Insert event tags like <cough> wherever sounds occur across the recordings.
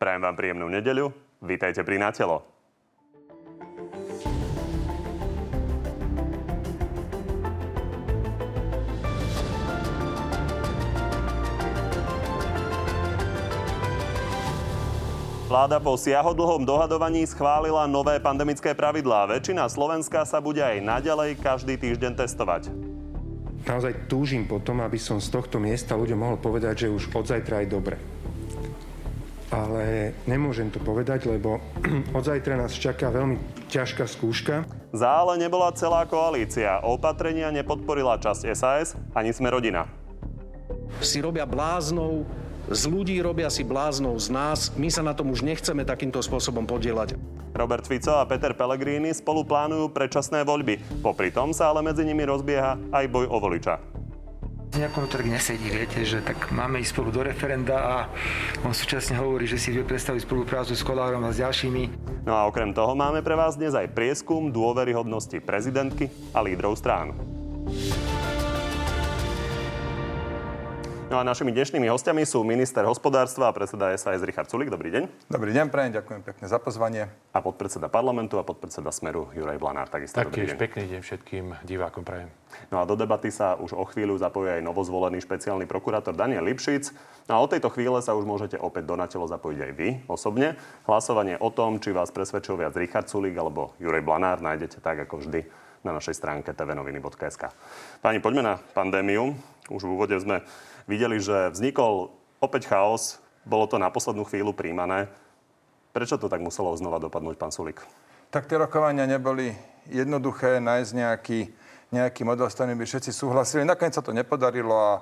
Prajem vám príjemnú nedeľu. Vítajte pri Natelo. Vláda po siahodlhom dohadovaní schválila nové pandemické pravidlá. Väčšina Slovenska sa bude aj naďalej každý týždeň testovať. Naozaj túžim potom, aby som z tohto miesta ľuďom mohol povedať, že už od zajtra aj dobre. Ale nemôžem to povedať, lebo <clears throat> od zajtra nás čaká veľmi ťažká skúška. Zále nebola celá koalícia. Opatrenia nepodporila časť SAS ani sme rodina. Si robia bláznou z ľudí robia si bláznou z nás. My sa na tom už nechceme takýmto spôsobom podielať. Robert Fico a Peter Pellegrini spolu plánujú predčasné voľby. Popri tom sa ale medzi nimi rozbieha aj boj o voliča. Nejako to tak nesedí, viete, že tak máme ísť spolu do referenda a on súčasne hovorí, že si vie predstaviť spoluprácu s Kolárom a s ďalšími. No a okrem toho máme pre vás dnes aj prieskum dôveryhodnosti prezidentky a lídrov strán. No a našimi dnešnými hostiami sú minister hospodárstva a predseda SAS Richard Sulik. Dobrý deň. Dobrý deň, prajem, ďakujem pekne za pozvanie. A podpredseda parlamentu a podpredseda Smeru Juraj Blanár. Takisto Taktiež pekný deň všetkým divákom prajem. No a do debaty sa už o chvíľu zapojí aj novozvolený špeciálny prokurátor Daniel Lipšic. No a od tejto chvíle sa už môžete opäť do natelo zapojiť aj vy osobne. Hlasovanie o tom, či vás presvedčil viac Richard Sulik alebo Juraj Blanár, nájdete tak ako vždy na našej stránke tvnoviny.sk. Páni, poďme na pandémiu. Už v úvode sme videli, že vznikol opäť chaos, bolo to na poslednú chvíľu príjmané. Prečo to tak muselo znova dopadnúť, pán Sulik? Tak tie rokovania neboli jednoduché, nájsť nejaký, nejaký model, s ktorým by všetci súhlasili. Nakoniec sa to nepodarilo a,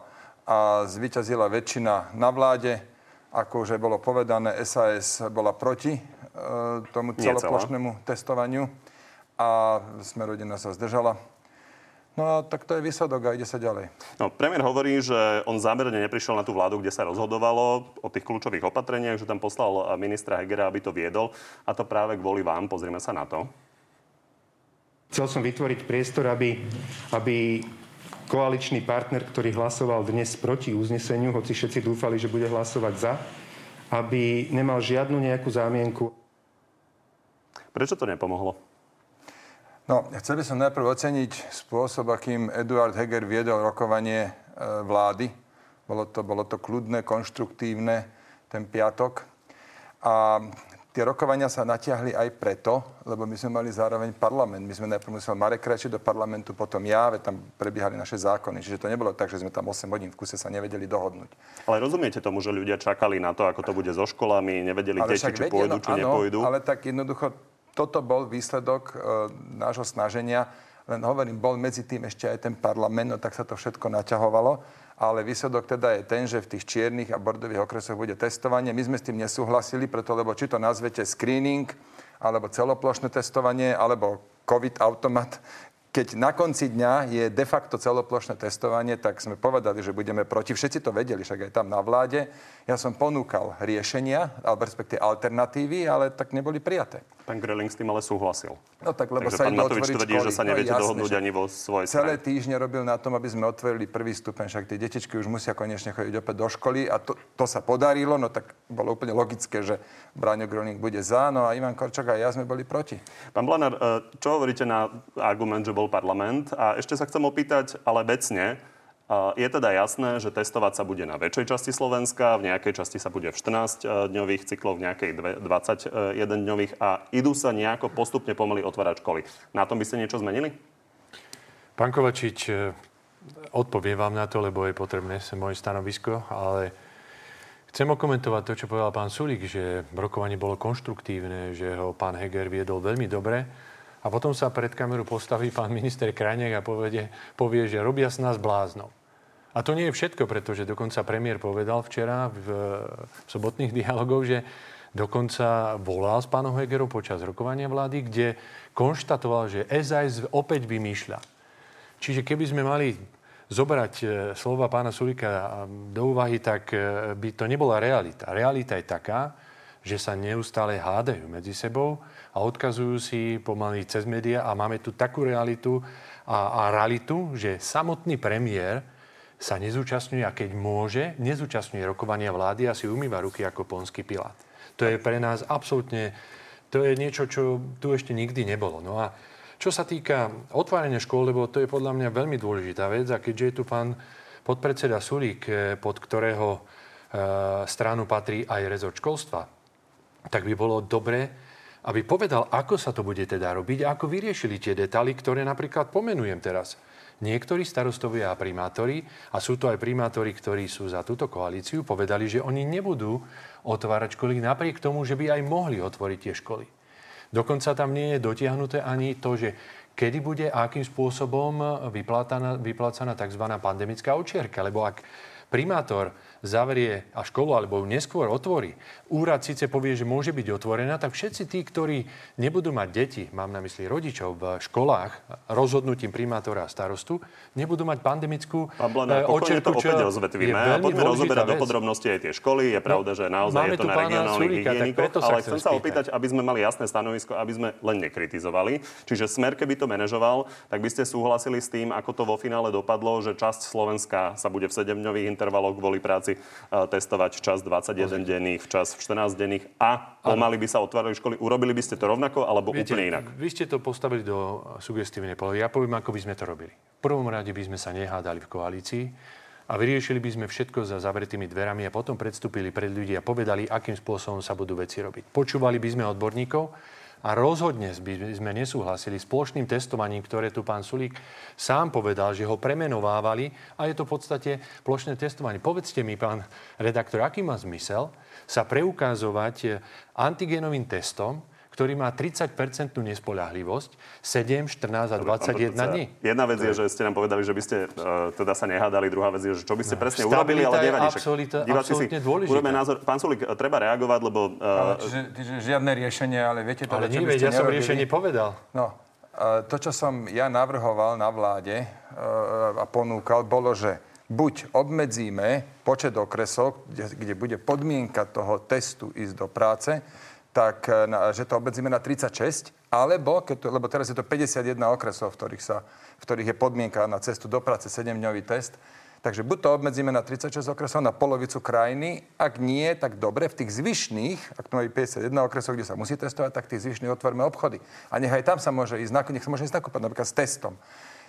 a zvyťazila väčšina na vláde. Ako už bolo povedané, SAS bola proti e, tomu celoplošnému testovaniu a sme rodina sa zdržala. No tak to je výsledok a ide sa ďalej. No, premiér hovorí, že on zámerne neprišiel na tú vládu, kde sa rozhodovalo o tých kľúčových opatreniach, že tam poslal ministra Hegera, aby to viedol. A to práve kvôli vám. Pozrieme sa na to. Chcel som vytvoriť priestor, aby, aby koaličný partner, ktorý hlasoval dnes proti uzneseniu, hoci všetci dúfali, že bude hlasovať za, aby nemal žiadnu nejakú zámienku. Prečo to nepomohlo? No, chcel by som najprv oceniť spôsob, akým Eduard Heger viedol rokovanie e, vlády. Bolo to, bolo to kľudné, konštruktívne ten piatok. A tie rokovania sa natiahli aj preto, lebo my sme mali zároveň parlament. My sme najprv museli Marek Krajči do parlamentu, potom ja, veď tam prebiehali naše zákony. Čiže to nebolo tak, že sme tam 8 hodín v kuse sa nevedeli dohodnúť. Ale rozumiete tomu, že ľudia čakali na to, ako to bude so školami, nevedeli ale deti, či pôjdu, no, či áno, nepôjdu? Ale tak jednoducho toto bol výsledok e, nášho snaženia. Len hovorím, bol medzi tým ešte aj ten parlament, no tak sa to všetko naťahovalo. Ale výsledok teda je ten, že v tých čiernych a bordových okresoch bude testovanie. My sme s tým nesúhlasili, preto lebo či to nazvete screening, alebo celoplošné testovanie, alebo COVID automat, keď na konci dňa je de facto celoplošné testovanie, tak sme povedali, že budeme proti. Všetci to vedeli, však aj tam na vláde. Ja som ponúkal riešenia, alebo respektíve alternatívy, ale tak neboli prijaté. Pán Greling s tým ale súhlasil. No tak, lebo Takže sa pán Matovič tvrdí, že sa neviete jasné, dohodnúť ani vo svojej Celé týždne robil na tom, aby sme otvorili prvý stupeň, však tie detičky už musia konečne chodiť opäť do školy a to, to sa podarilo, no tak bolo úplne logické, že Braňo Greling bude za, no a Ivan Korčok a ja sme boli proti. Pán Blanár, e, čo hovoríte na argument, že bol parlament? A ešte sa chcem opýtať, ale vecne, je teda jasné, že testovať sa bude na väčšej časti Slovenska, v nejakej časti sa bude v 14-dňových cykloch, v nejakej 21-dňových a idú sa nejako postupne pomaly otvárať školy. Na tom by ste niečo zmenili? Pán Kovačič, e, odpoviem vám na to, lebo je potrebné moje stanovisko, ale chcem okomentovať to, čo povedal pán Sulik, že rokovanie bolo konštruktívne, že ho pán Heger viedol veľmi dobre a potom sa pred kameru postaví pán minister Krajniak a povie, povie že robia s nás bláznou. A to nie je všetko, pretože dokonca premiér povedal včera v, v sobotných dialogoch, že dokonca volal s pánom Hegerom počas rokovania vlády, kde konštatoval, že SAS opäť vymýšľa. Čiže keby sme mali zobrať e, slova pána Sulika do úvahy, tak e, by to nebola realita. Realita je taká, že sa neustále hádajú medzi sebou a odkazujú si pomaly cez médiá a máme tu takú realitu a, a realitu, že samotný premiér sa nezúčastňuje a keď môže, nezúčastňuje rokovania vlády a si umýva ruky ako ponský pilát. To je pre nás absolútne, to je niečo, čo tu ešte nikdy nebolo. No a čo sa týka otvárania škôl, lebo to je podľa mňa veľmi dôležitá vec a keďže je tu pán podpredseda Sulík, eh, pod ktorého eh, stranu patrí aj rezort školstva, tak by bolo dobré, aby povedal, ako sa to bude teda robiť a ako vyriešili tie detaily, ktoré napríklad pomenujem teraz. Niektorí starostovia a primátori, a sú to aj primátori, ktorí sú za túto koalíciu, povedali, že oni nebudú otvárať školy napriek tomu, že by aj mohli otvoriť tie školy. Dokonca tam nie je dotiahnuté ani to, že kedy bude a akým spôsobom vyplácaná, vyplácaná tzv. pandemická očierka. Lebo ak primátor zavrie a školu alebo ju neskôr otvorí, úrad síce povie, že môže byť otvorená, tak všetci tí, ktorí nebudú mať deti, mám na mysli rodičov v školách, rozhodnutím primátora a starostu, nebudú mať pandemickú Pablana, očerku, to opäť rozvetvíme. A poďme rozoberať do podrobnosti aj tie školy. Je pravda, no, že naozaj je to na regionálnych hygienikov, ale chcem sa opýtať, aby sme mali jasné stanovisko, aby sme len nekritizovali. Čiže smer, keby to manažoval, tak by ste súhlasili s tým, ako to vo finále dopadlo, že časť Slovenska sa bude v 7-dňových intervaloch kvôli práci si testovať čas 21 denných, čas 14 denných a pomaly by sa otvárali školy. Urobili by ste to rovnako alebo Viete, úplne inak? Vy ste to postavili do sugestívnej polohy. Ja poviem, ako by sme to robili. V prvom rade by sme sa nehádali v koalícii a vyriešili by sme všetko za zavretými dverami a potom predstúpili pred ľudí a povedali, akým spôsobom sa budú veci robiť. Počúvali by sme odborníkov, a rozhodne by sme nesúhlasili s plošným testovaním, ktoré tu pán Sulík sám povedal, že ho premenovávali a je to v podstate plošné testovanie. Povedzte mi, pán redaktor, aký má zmysel sa preukazovať antigenovým testom, ktorý má 30-percentnú nespoľahlivosť, 7, 14 a 21 dní. Jedna vec je, že ste nám povedali, že by ste uh, teda sa nehádali, druhá vec je, že čo by ste no. presne urobili, ale nevadí. Absolútne si, dôležité. názor. Pán Sulik, treba reagovať, lebo... Uh, ale čiže, čiže žiadne riešenie, ale viete to, ale čo nie, by ste ja som riešenie povedal. No, uh, to, čo som ja navrhoval na vláde uh, a ponúkal, bolo, že buď obmedzíme počet okresov, kde, kde bude podmienka toho testu ísť do práce, tak e, na, že to obmedzíme na 36, alebo, keď to, lebo teraz je to 51 okresov, v ktorých, sa, v ktorých je podmienka na cestu do práce 7-dňový test, Takže buď to obmedzíme na 36 okresov, na polovicu krajiny. Ak nie, tak dobre, v tých zvyšných, ak to má 51 okresov, kde sa musí testovať, tak tých zvyšných otvoríme obchody. A nech tam sa môže ísť, nech sa môže ísť nakúpať napríklad s testom.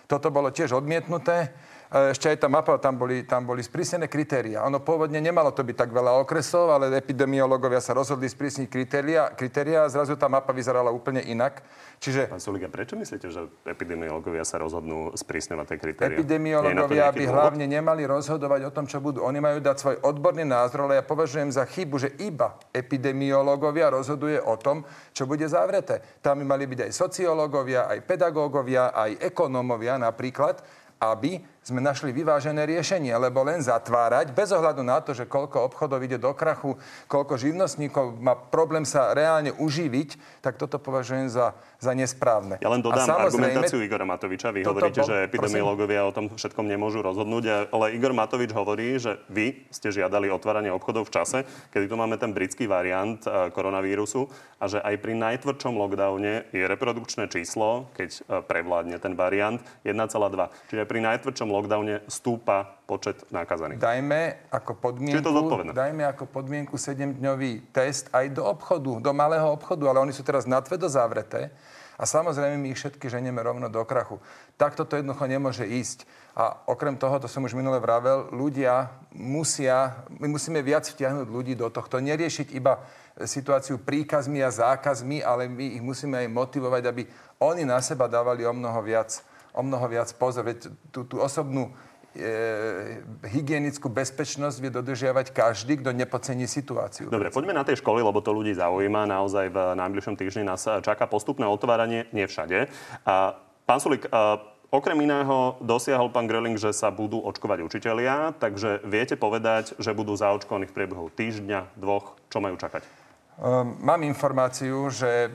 Toto bolo tiež odmietnuté. Ešte aj tá mapa, tam boli, tam boli sprísnené kritéria. Ono pôvodne nemalo to byť tak veľa okresov, ale epidemiológovia sa rozhodli sprísniť kritéria, kritéria a zrazu tá mapa vyzerala úplne inak. Čiže... Pán Suliga, prečo myslíte, že epidemiológovia sa rozhodnú sprísňovať tie kritéria? Epidemiológovia by hlavne nemali rozhodovať o tom, čo budú. Oni majú dať svoj odborný názor, ale ja považujem za chybu, že iba epidemiológovia rozhoduje o tom, čo bude zavreté. Tam by mali byť aj sociológovia, aj pedagógovia, aj ekonómovia napríklad, aby sme našli vyvážené riešenie, lebo len zatvárať, bez ohľadu na to, že koľko obchodov ide do krachu, koľko živnostníkov má problém sa reálne uživiť, tak toto považujem za, za nesprávne. Ja len dodám argumentáciu Igora Matoviča. Vy hovoríte, bol, že epidemiológovia o tom všetkom nemôžu rozhodnúť, ale Igor Matovič hovorí, že vy ste žiadali otváranie obchodov v čase, kedy tu máme ten britský variant eh, koronavírusu a že aj pri najtvrdšom lockdowne je reprodukčné číslo, keď eh, prevládne ten variant, 1,2. Čiže pri najtvrdšom lockdowne stúpa počet nákazaných. Dajme ako podmienku, to dajme ako podmienku 7-dňový test aj do obchodu, do malého obchodu, ale oni sú teraz natvedo zavreté a samozrejme my ich všetky ženieme rovno do krachu. Takto to jednoducho nemôže ísť. A okrem toho, to som už minule vravel, ľudia musia, my musíme viac vtiahnuť ľudí do tohto. Neriešiť iba situáciu príkazmi a zákazmi, ale my ich musíme aj motivovať, aby oni na seba dávali o mnoho viac o mnoho viac pozor. Veď tú, tú osobnú e, hygienickú bezpečnosť vie dodržiavať každý, kto nepocení situáciu. Dobre, poďme na tej školy, lebo to ľudí zaujíma. Naozaj v najbližšom týždni nás čaká postupné otváranie, nie všade. A, pán Sulik, a, okrem iného dosiahol pán Greling, že sa budú očkovať učitelia, takže viete povedať, že budú zaočkovaní v priebehu týždňa, dvoch. Čo majú čakať? Um, mám informáciu, že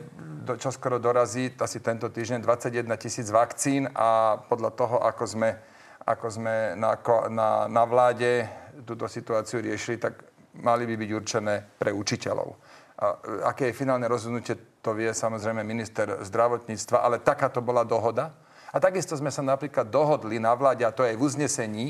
čo skoro dorazí asi tento týždeň 21 tisíc vakcín a podľa toho, ako sme, ako sme na, na, na vláde túto situáciu riešili, tak mali by byť určené pre učiteľov. A, aké je finálne rozhodnutie, to vie samozrejme minister zdravotníctva, ale takáto bola dohoda. A takisto sme sa napríklad dohodli na vláde, a to aj v uznesení,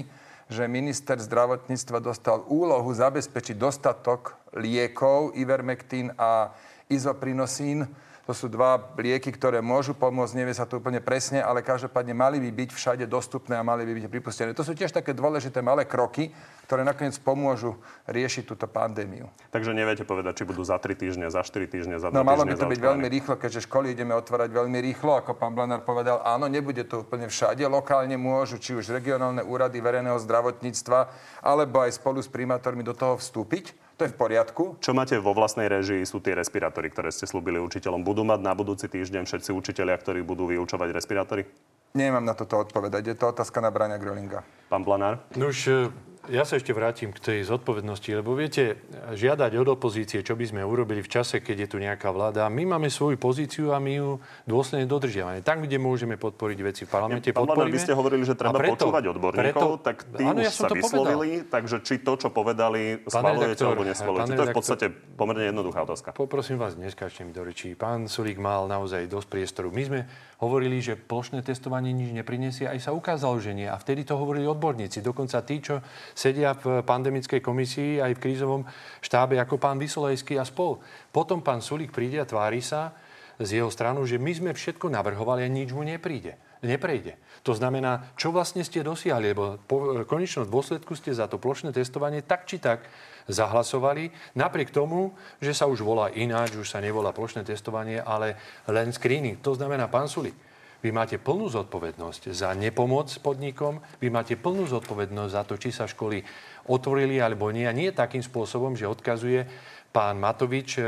že minister zdravotníctva dostal úlohu zabezpečiť dostatok liekov, Ivermectin a izoprinosín to sú dva lieky, ktoré môžu pomôcť, nevie sa to úplne presne, ale každopádne mali by byť všade dostupné a mali by byť pripustené. To sú tiež také dôležité malé kroky, ktoré nakoniec pomôžu riešiť túto pandémiu. Takže neviete povedať, či budú za 3 týždne, za 4 týždne, za 2 No malo by to byť veľmi rýchlo, keďže školy ideme otvárať veľmi rýchlo, ako pán Blanár povedal. Áno, nebude to úplne všade. Lokálne môžu, či už regionálne úrady verejného zdravotníctva, alebo aj spolu s primátormi do toho vstúpiť. To je v poriadku. Čo máte vo vlastnej režii sú tie respirátory, ktoré ste slúbili učiteľom. Budú mať na budúci týždeň všetci učiteľia, ktorí budú vyučovať respirátory? Nemám na toto odpovedať. Je to otázka na Braňa Grolinga. Pán Blanár? No už ja sa ešte vrátim k tej zodpovednosti, lebo viete, žiadať od opozície, čo by sme urobili v čase, keď je tu nejaká vláda. My máme svoju pozíciu a my ju dôsledne dodržiavame. Tam, kde môžeme podporiť veci v parlamente, Pán podporíme. vy ste hovorili, že treba preto, počúvať odborníkov, preto, tak tí áno, už ja sa vyslovili, povedal. takže či to, čo povedali, schvalujete alebo neschvalujete. To je v podstate pomerne jednoduchá otázka. Poprosím vás, neskáčte mi do rečí. Pán Sulík mal naozaj dosť priestoru. My sme hovorili, že plošné testovanie nič neprinesie, aj sa ukázalo, že nie. A vtedy to hovorili odborníci. Dokonca tí, čo sedia v pandemickej komisii aj v krízovom štábe ako pán Vysolejský a spol. Potom pán Sulík príde a tvári sa z jeho stranu, že my sme všetko navrhovali a nič mu nepríde neprejde. To znamená, čo vlastne ste dosiahli, lebo po konečnom dôsledku ste za to plošné testovanie tak či tak zahlasovali, napriek tomu, že sa už volá ináč, už sa nevolá plošné testovanie, ale len screening. To znamená, pán Sulík, vy máte plnú zodpovednosť za nepomoc podnikom, vy máte plnú zodpovednosť za to, či sa školy otvorili alebo nie. A nie takým spôsobom, že odkazuje pán Matovič e, e,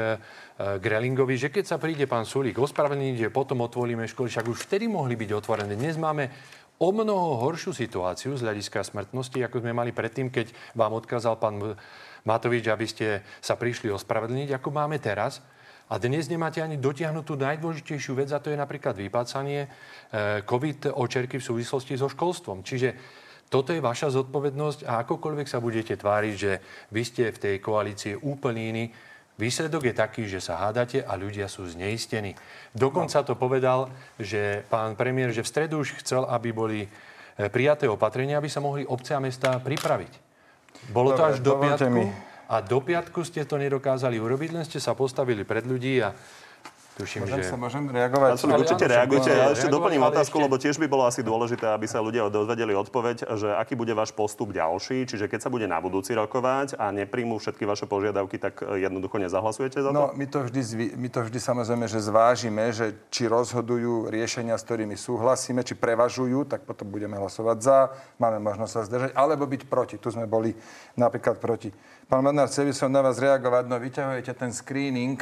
Grelingovi, že keď sa príde pán Sulík ospravedlniť, že potom otvoríme školy, však už vtedy mohli byť otvorené. Dnes máme o mnoho horšiu situáciu z hľadiska smrtnosti, ako sme mali predtým, keď vám odkázal pán Matovič, aby ste sa prišli ospravedlniť, ako máme teraz. A dnes nemáte ani dotiahnutú najdôležitejšiu vec, a to je napríklad vypácanie e, COVID očerky v súvislosti so školstvom. Čiže toto je vaša zodpovednosť a akokoľvek sa budete tváriť, že vy ste v tej koalícii úplne iní, výsledok je taký, že sa hádate a ľudia sú zneistení. Dokonca to povedal, že pán premiér, že v stredu už chcel, aby boli e, prijaté opatrenia, aby sa mohli obce a mesta pripraviť. Bolo Dobre, to až do piatku. Mi a do piatku ste to nedokázali urobiť, len ste sa postavili pred ľudí a Tuším, môžem že... sa môžem reagovať? Absolutne, určite reagujte. Ja ešte doplním otázku, ešte... lebo tiež by bolo asi dôležité, aby sa ľudia dozvedeli odpoveď, že aký bude váš postup ďalší. Čiže keď sa bude na budúci rokovať a nepríjmú všetky vaše požiadavky, tak e, jednoducho nezahlasujete za to? No, my to vždy, my to vždy samozrejme, že zvážime, že či rozhodujú riešenia, s ktorými súhlasíme, či prevažujú, tak potom budeme hlasovať za, máme možnosť sa zdržať, alebo byť proti. Tu sme boli napríklad proti. Pán Madnár, chcel by som na vás reagovať, no vyťahujete ten screening,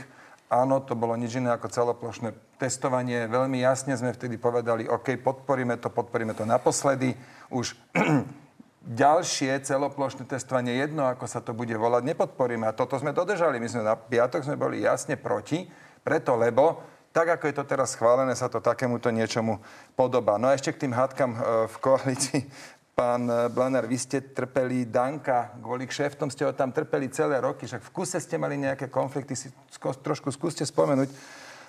Áno, to bolo nič iné ako celoplošné testovanie. Veľmi jasne sme vtedy povedali, OK, podporíme to, podporíme to naposledy. Už <clears throat> ďalšie celoplošné testovanie, jedno ako sa to bude volať, nepodporíme. A toto sme dodržali. My sme na piatok sme boli jasne proti, preto lebo tak, ako je to teraz schválené, sa to takémuto niečomu podobá. No a ešte k tým hádkam e, v koalícii. Pán eh, Blanár, vy ste trpeli Danka, kvôli kšeftom ste ho tam trpeli celé roky, však v kuse ste mali nejaké konflikty, si trošku skúste spomenúť.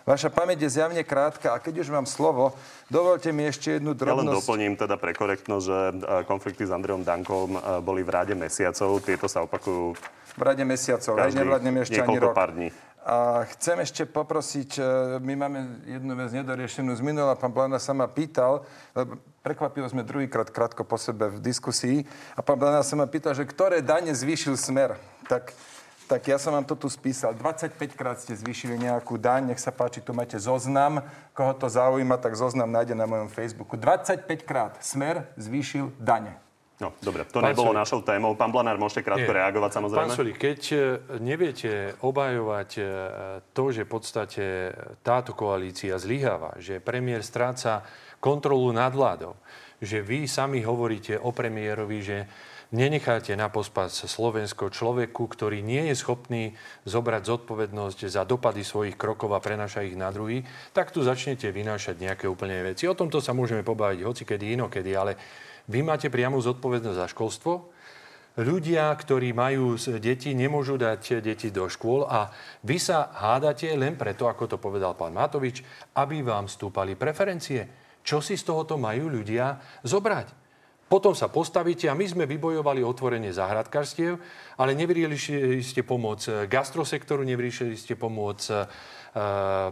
Vaša pamäť je zjavne krátka a keď už mám slovo, dovolte mi ešte jednu drobnosť. Ja len doplním teda pre korektnosť, že eh, konflikty s Andreom Dankom eh, boli v ráde mesiacov. Tieto sa opakujú v rade mesiacov, aj nevládneme ešte ani rok. pár dní. A chcem ešte poprosiť, my máme jednu vec nedoriešenú z minula, pán Blana sa ma pýtal, lebo prekvapilo sme druhýkrát krátko po sebe v diskusii, a pán Blana sa ma pýtal, že ktoré dane zvýšil smer. Tak, tak ja som vám to tu spísal. 25 krát ste zvýšili nejakú daň, nech sa páči, tu máte zoznam. Koho to zaujíma, tak zoznam nájde na mojom Facebooku. 25 krát smer zvýšil dane. No, dobre, to Pán nebolo Sulík. našou témou. Pán Blanár, môžete krátko Nie. reagovať, samozrejme. Pán Sulík, keď e, neviete obajovať e, to, že v podstate táto koalícia zlyháva, že premiér stráca kontrolu nad vládou, že vy sami hovoríte o premiérovi, že nenecháte na pospas Slovensko človeku, ktorý nie je schopný zobrať zodpovednosť za dopady svojich krokov a prenaša ich na druhý, tak tu začnete vynášať nejaké úplne veci. O tomto sa môžeme pobaviť hocikedy inokedy, ale vy máte priamu zodpovednosť za školstvo. Ľudia, ktorí majú deti, nemôžu dať deti do škôl a vy sa hádate len preto, ako to povedal pán Matovič, aby vám stúpali preferencie. Čo si z tohoto majú ľudia zobrať? Potom sa postavíte a my sme vybojovali otvorenie záhradkarstiev, ale nevyriešili ste pomoc eh, gastrosektoru, nevyriešili ste pomoc uh,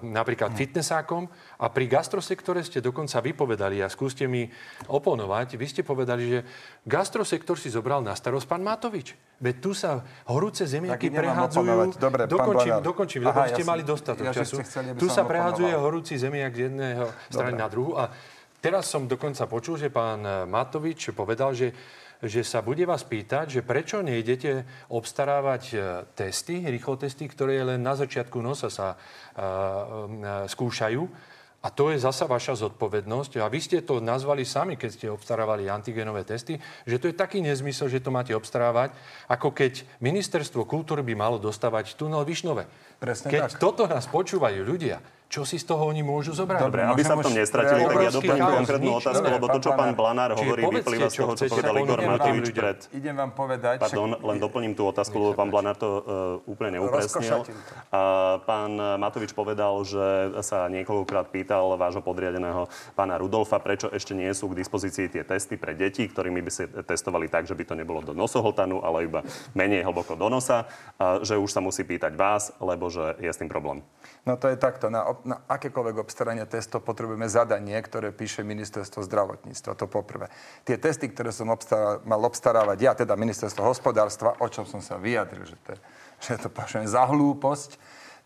napríklad fitnessákom. A pri gastrosektore ste dokonca vypovedali a skúste mi oponovať, vy ste povedali, že gastrosektor si zobral na starosť pán Matovič. Veď tu sa horúce zemiaky prehádzajú... Dobre, dokončím, dokončím, lebo ste ja mali dostatok ja času. Chceli, tu sa prehádzuje horúci zemiak z jedného strany na druhú a Teraz som dokonca počul, že pán Matovič povedal, že že sa bude vás pýtať, že prečo nejdete obstarávať e, testy, rýchlo testy, ktoré len na začiatku nosa sa uh, uh, skúšajú. A to je zasa vaša zodpovednosť. A vy ste to nazvali sami, keď ste obstarávali antigenové testy, že to je taký nezmysel, že to máte obstarávať, ako keď ministerstvo kultúry by malo dostávať tunel Višnové. Presne keď tak. toto nás počúvajú ľudia, čo si z toho oni môžu zobrať? Dobre, aby sa v tom nestratili, tak ja doplním konkrétnu otázku, lebo to, čo pán Blanár hovorí, vyplýva z toho, čo povedal Igor Matovič pred... Idem vám povedať... Pardon, len doplním tú otázku, lebo pán Blanár to uh, úplne neupresnil. A pán Matovič povedal, že sa niekoľkokrát pýtal vášho podriadeného pána Rudolfa, prečo ešte nie sú k dispozícii tie testy pre deti, ktorými by si testovali tak, že by to nebolo do nosohltanu, ale iba menej hlboko do nosa, a že už sa musí pýtať vás, lebo že je s tým problém. No to je takto. Na, na akékoľvek obstaranie testov potrebujeme zadanie, ktoré píše ministerstvo zdravotníctva. To poprvé. Tie testy, ktoré som obstará, mal obstarávať ja, teda ministerstvo hospodárstva, o čom som sa vyjadril, že to, že to považujem za hlúposť,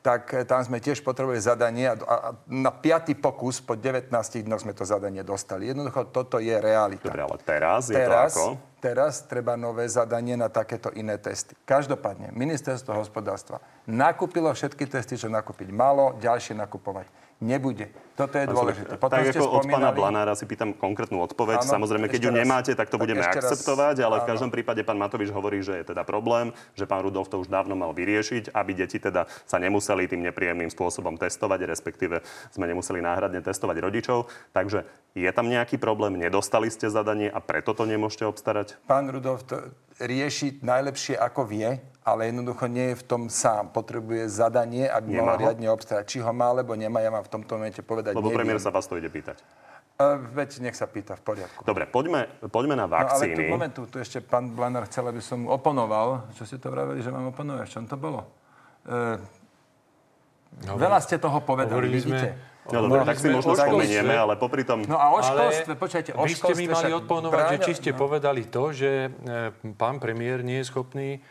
tak eh, tam sme tiež potrebovali zadanie a, a na piatý pokus po 19 dňoch sme to zadanie dostali. Jednoducho toto je realita. Dobre, ale teraz, teraz je to ako? Teraz treba nové zadanie na takéto iné testy. Každopádne, ministerstvo hospodárstva nakúpilo všetky testy, čo nakúpiť malo, ďalšie nakupovať nebude. Toto je dôležité. Potom tak ako spomínali... od pána Blanára si pýtam konkrétnu odpoveď. Áno, Samozrejme, keď ju raz. nemáte, tak to tak budeme akceptovať, raz. ale áno. v každom prípade pán Matovič hovorí, že je teda problém, že pán Rudolf to už dávno mal vyriešiť, aby deti teda sa nemuseli tým nepríjemným spôsobom testovať, respektíve sme nemuseli náhradne testovať rodičov. Takže je tam nejaký problém, nedostali ste zadanie a preto to nemôžete obstarať? Pán Rudolf to rieši najlepšie, ako vie ale jednoducho nie je v tom sám. Potrebuje zadanie, aby mohol riadne obstarať. Či ho má, alebo nemá, ja mám v tomto momente povedať Lebo neviem. premiér sa vás to ide pýtať. Uh, veď nech sa pýta, v poriadku. Dobre, poďme, poďme na vakcíny. No ale tu momentu, tu ešte pán Blanár chcel, aby som mu oponoval. Čo ste to vraveli, že mám oponovať? V čom to bolo? Uh, no, veľa ste toho povedali, vidíte. Sme... No, dobre, no, tak si možno spomenieme, ale popri tom... No a o školstve, počkajte, o Vy ste mi mali odponovať, že či ste no. povedali to, že e, pán premiér nie je schopný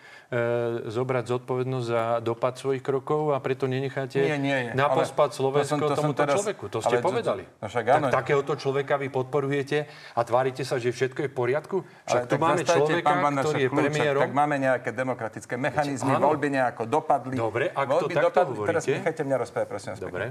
zobrať zodpovednosť za dopad svojich krokov a preto nenecháte nie, nie, na pospad Slovensko to som, to tomuto teraz, človeku. To ste povedali. To, no však áno. Tak takéhoto človeka vy podporujete a tvárite sa, že všetko je v poriadku? Však ale tu máme človeka, pán ktorý je premiérom. Tak máme nejaké demokratické mechanizmy, áno. voľby nejako dopadli. Dobre, ak voľby to takto dopadli. Teraz nechajte mňa rozprávať, prosím vás. Dobre.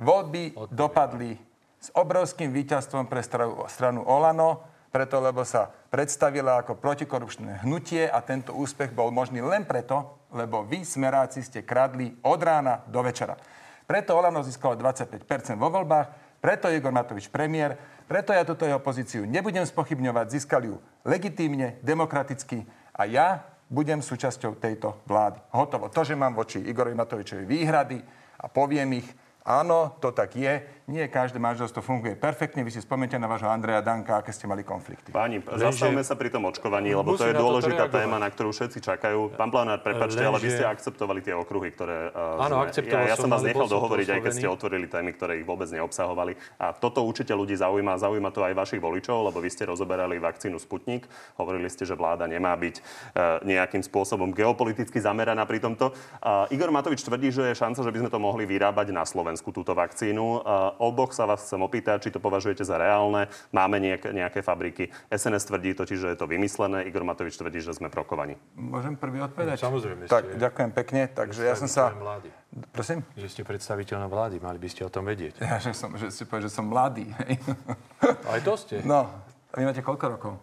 Voľby dopadli s obrovským víťazstvom pre stranu Olano preto lebo sa predstavila ako protikorupčné hnutie a tento úspech bol možný len preto, lebo vy, smeráci, ste kradli od rána do večera. Preto Olano získalo 25% vo voľbách, preto Igor Matovič premiér, preto ja túto jeho pozíciu nebudem spochybňovať, získali ju legitímne, demokraticky a ja budem súčasťou tejto vlády. Hotovo. To, že mám voči Igorovi Matovičovi výhrady a poviem ich, Áno, to tak je. Nie každé manželstvo funguje perfektne. Vy si spomnite na vášho Andreja Danka, aké ste mali konflikty. Páni, zastavme sa pri tom očkovaní, lebo to je dôležitá to téma, na ktorú všetci čakajú. Pán Planár, prepačte, ale vy ste akceptovali tie okruhy, ktoré... Uh, Áno, akceptoval ja, ja som vás nechal dohovoriť, aj keď ste otvorili témy, ktoré ich vôbec neobsahovali. A toto určite ľudí zaujíma, zaujíma to aj vašich voličov, lebo vy ste rozoberali vakcínu Sputnik. Hovorili ste, že vláda nemá byť uh, nejakým spôsobom geopoliticky zameraná pri tomto. Uh, Igor Matovič tvrdí, že je šanca, že by sme to mohli vyrábať na Slovensku Slovensku túto vakcínu. Oboch sa vás chcem opýtať, či to považujete za reálne. Máme nejaké, nejaké fabriky. SNS tvrdí totiž, že je to vymyslené. Igor Matovič tvrdí, že sme prokovaní. Môžem prvý odpovedať? No, samozrejme. Tak, ste... ďakujem pekne. Takže ja som sa... Vlády. Prosím? Že ste predstaviteľ na vlády, mali by ste o tom vedieť. Ja, že, som, že ste povedali, že som mladý. Hej. <laughs> Aj to ste. No, a vy máte koľko rokov?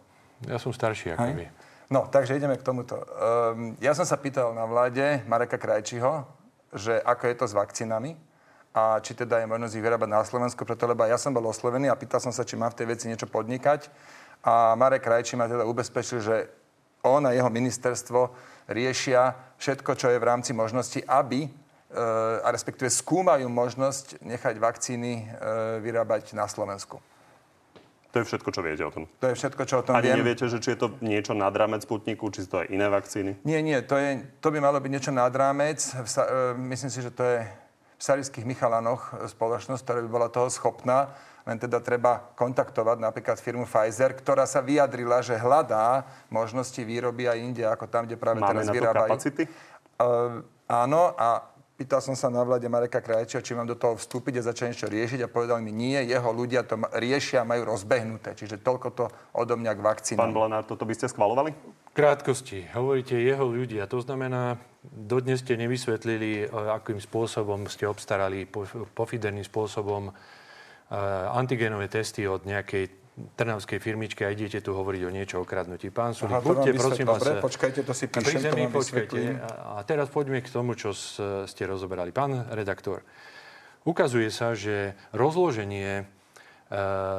Ja som starší ako vy. No, takže ideme k tomuto. Um, ja som sa pýtal na vláde Mareka Krajčiho, že ako je to s vakcínami a či teda je možnosť ich vyrábať na Slovensku, preto lebo ja som bol oslovený a pýtal som sa, či mám v tej veci niečo podnikať. A Marek Krajčí ma teda ubezpečil, že on a jeho ministerstvo riešia všetko, čo je v rámci možnosti, aby e, a respektíve skúmajú možnosť nechať vakcíny e, vyrábať na Slovensku. To je všetko, čo viete o tom. To je všetko, čo o tom Ani viem. neviete, že či je to niečo nad rámec Sputniku, či sú to aj iné vakcíny? Nie, nie, to, je, to by malo byť niečo nad rámec. E, myslím si, že to je v Sarijských Michalanoch spoločnosť, ktorá by bola toho schopná. Len teda treba kontaktovať napríklad firmu Pfizer, ktorá sa vyjadrila, že hľadá možnosti výroby aj inde, ako tam, kde práve Máme teraz na to vyrábajú. kapacity? Uh, áno, a pýtal som sa na vláde Mareka Krajčia, či mám do toho vstúpiť a začať niečo riešiť a povedal mi, nie, jeho ľudia to riešia, majú rozbehnuté. Čiže toľko to odo mňa k vakcínám. Pán Blanár, toto by ste schvalovali? Krátkosti, hovoríte jeho ľudia, to znamená, dodnes ste nevysvetlili, e, akým spôsobom ste obstarali po- pofiderným spôsobom e, antigenové testy od nejakej trnavskej firmičky a idete tu hovoriť o niečo o kradnutí. Pán Sulik, buďte prosím vás... Dobre, počkajte, to si píšem, to vám počkajte. vysvetlím. A teraz poďme k tomu, čo ste rozoberali. Pán redaktor, ukazuje sa, že rozloženie e,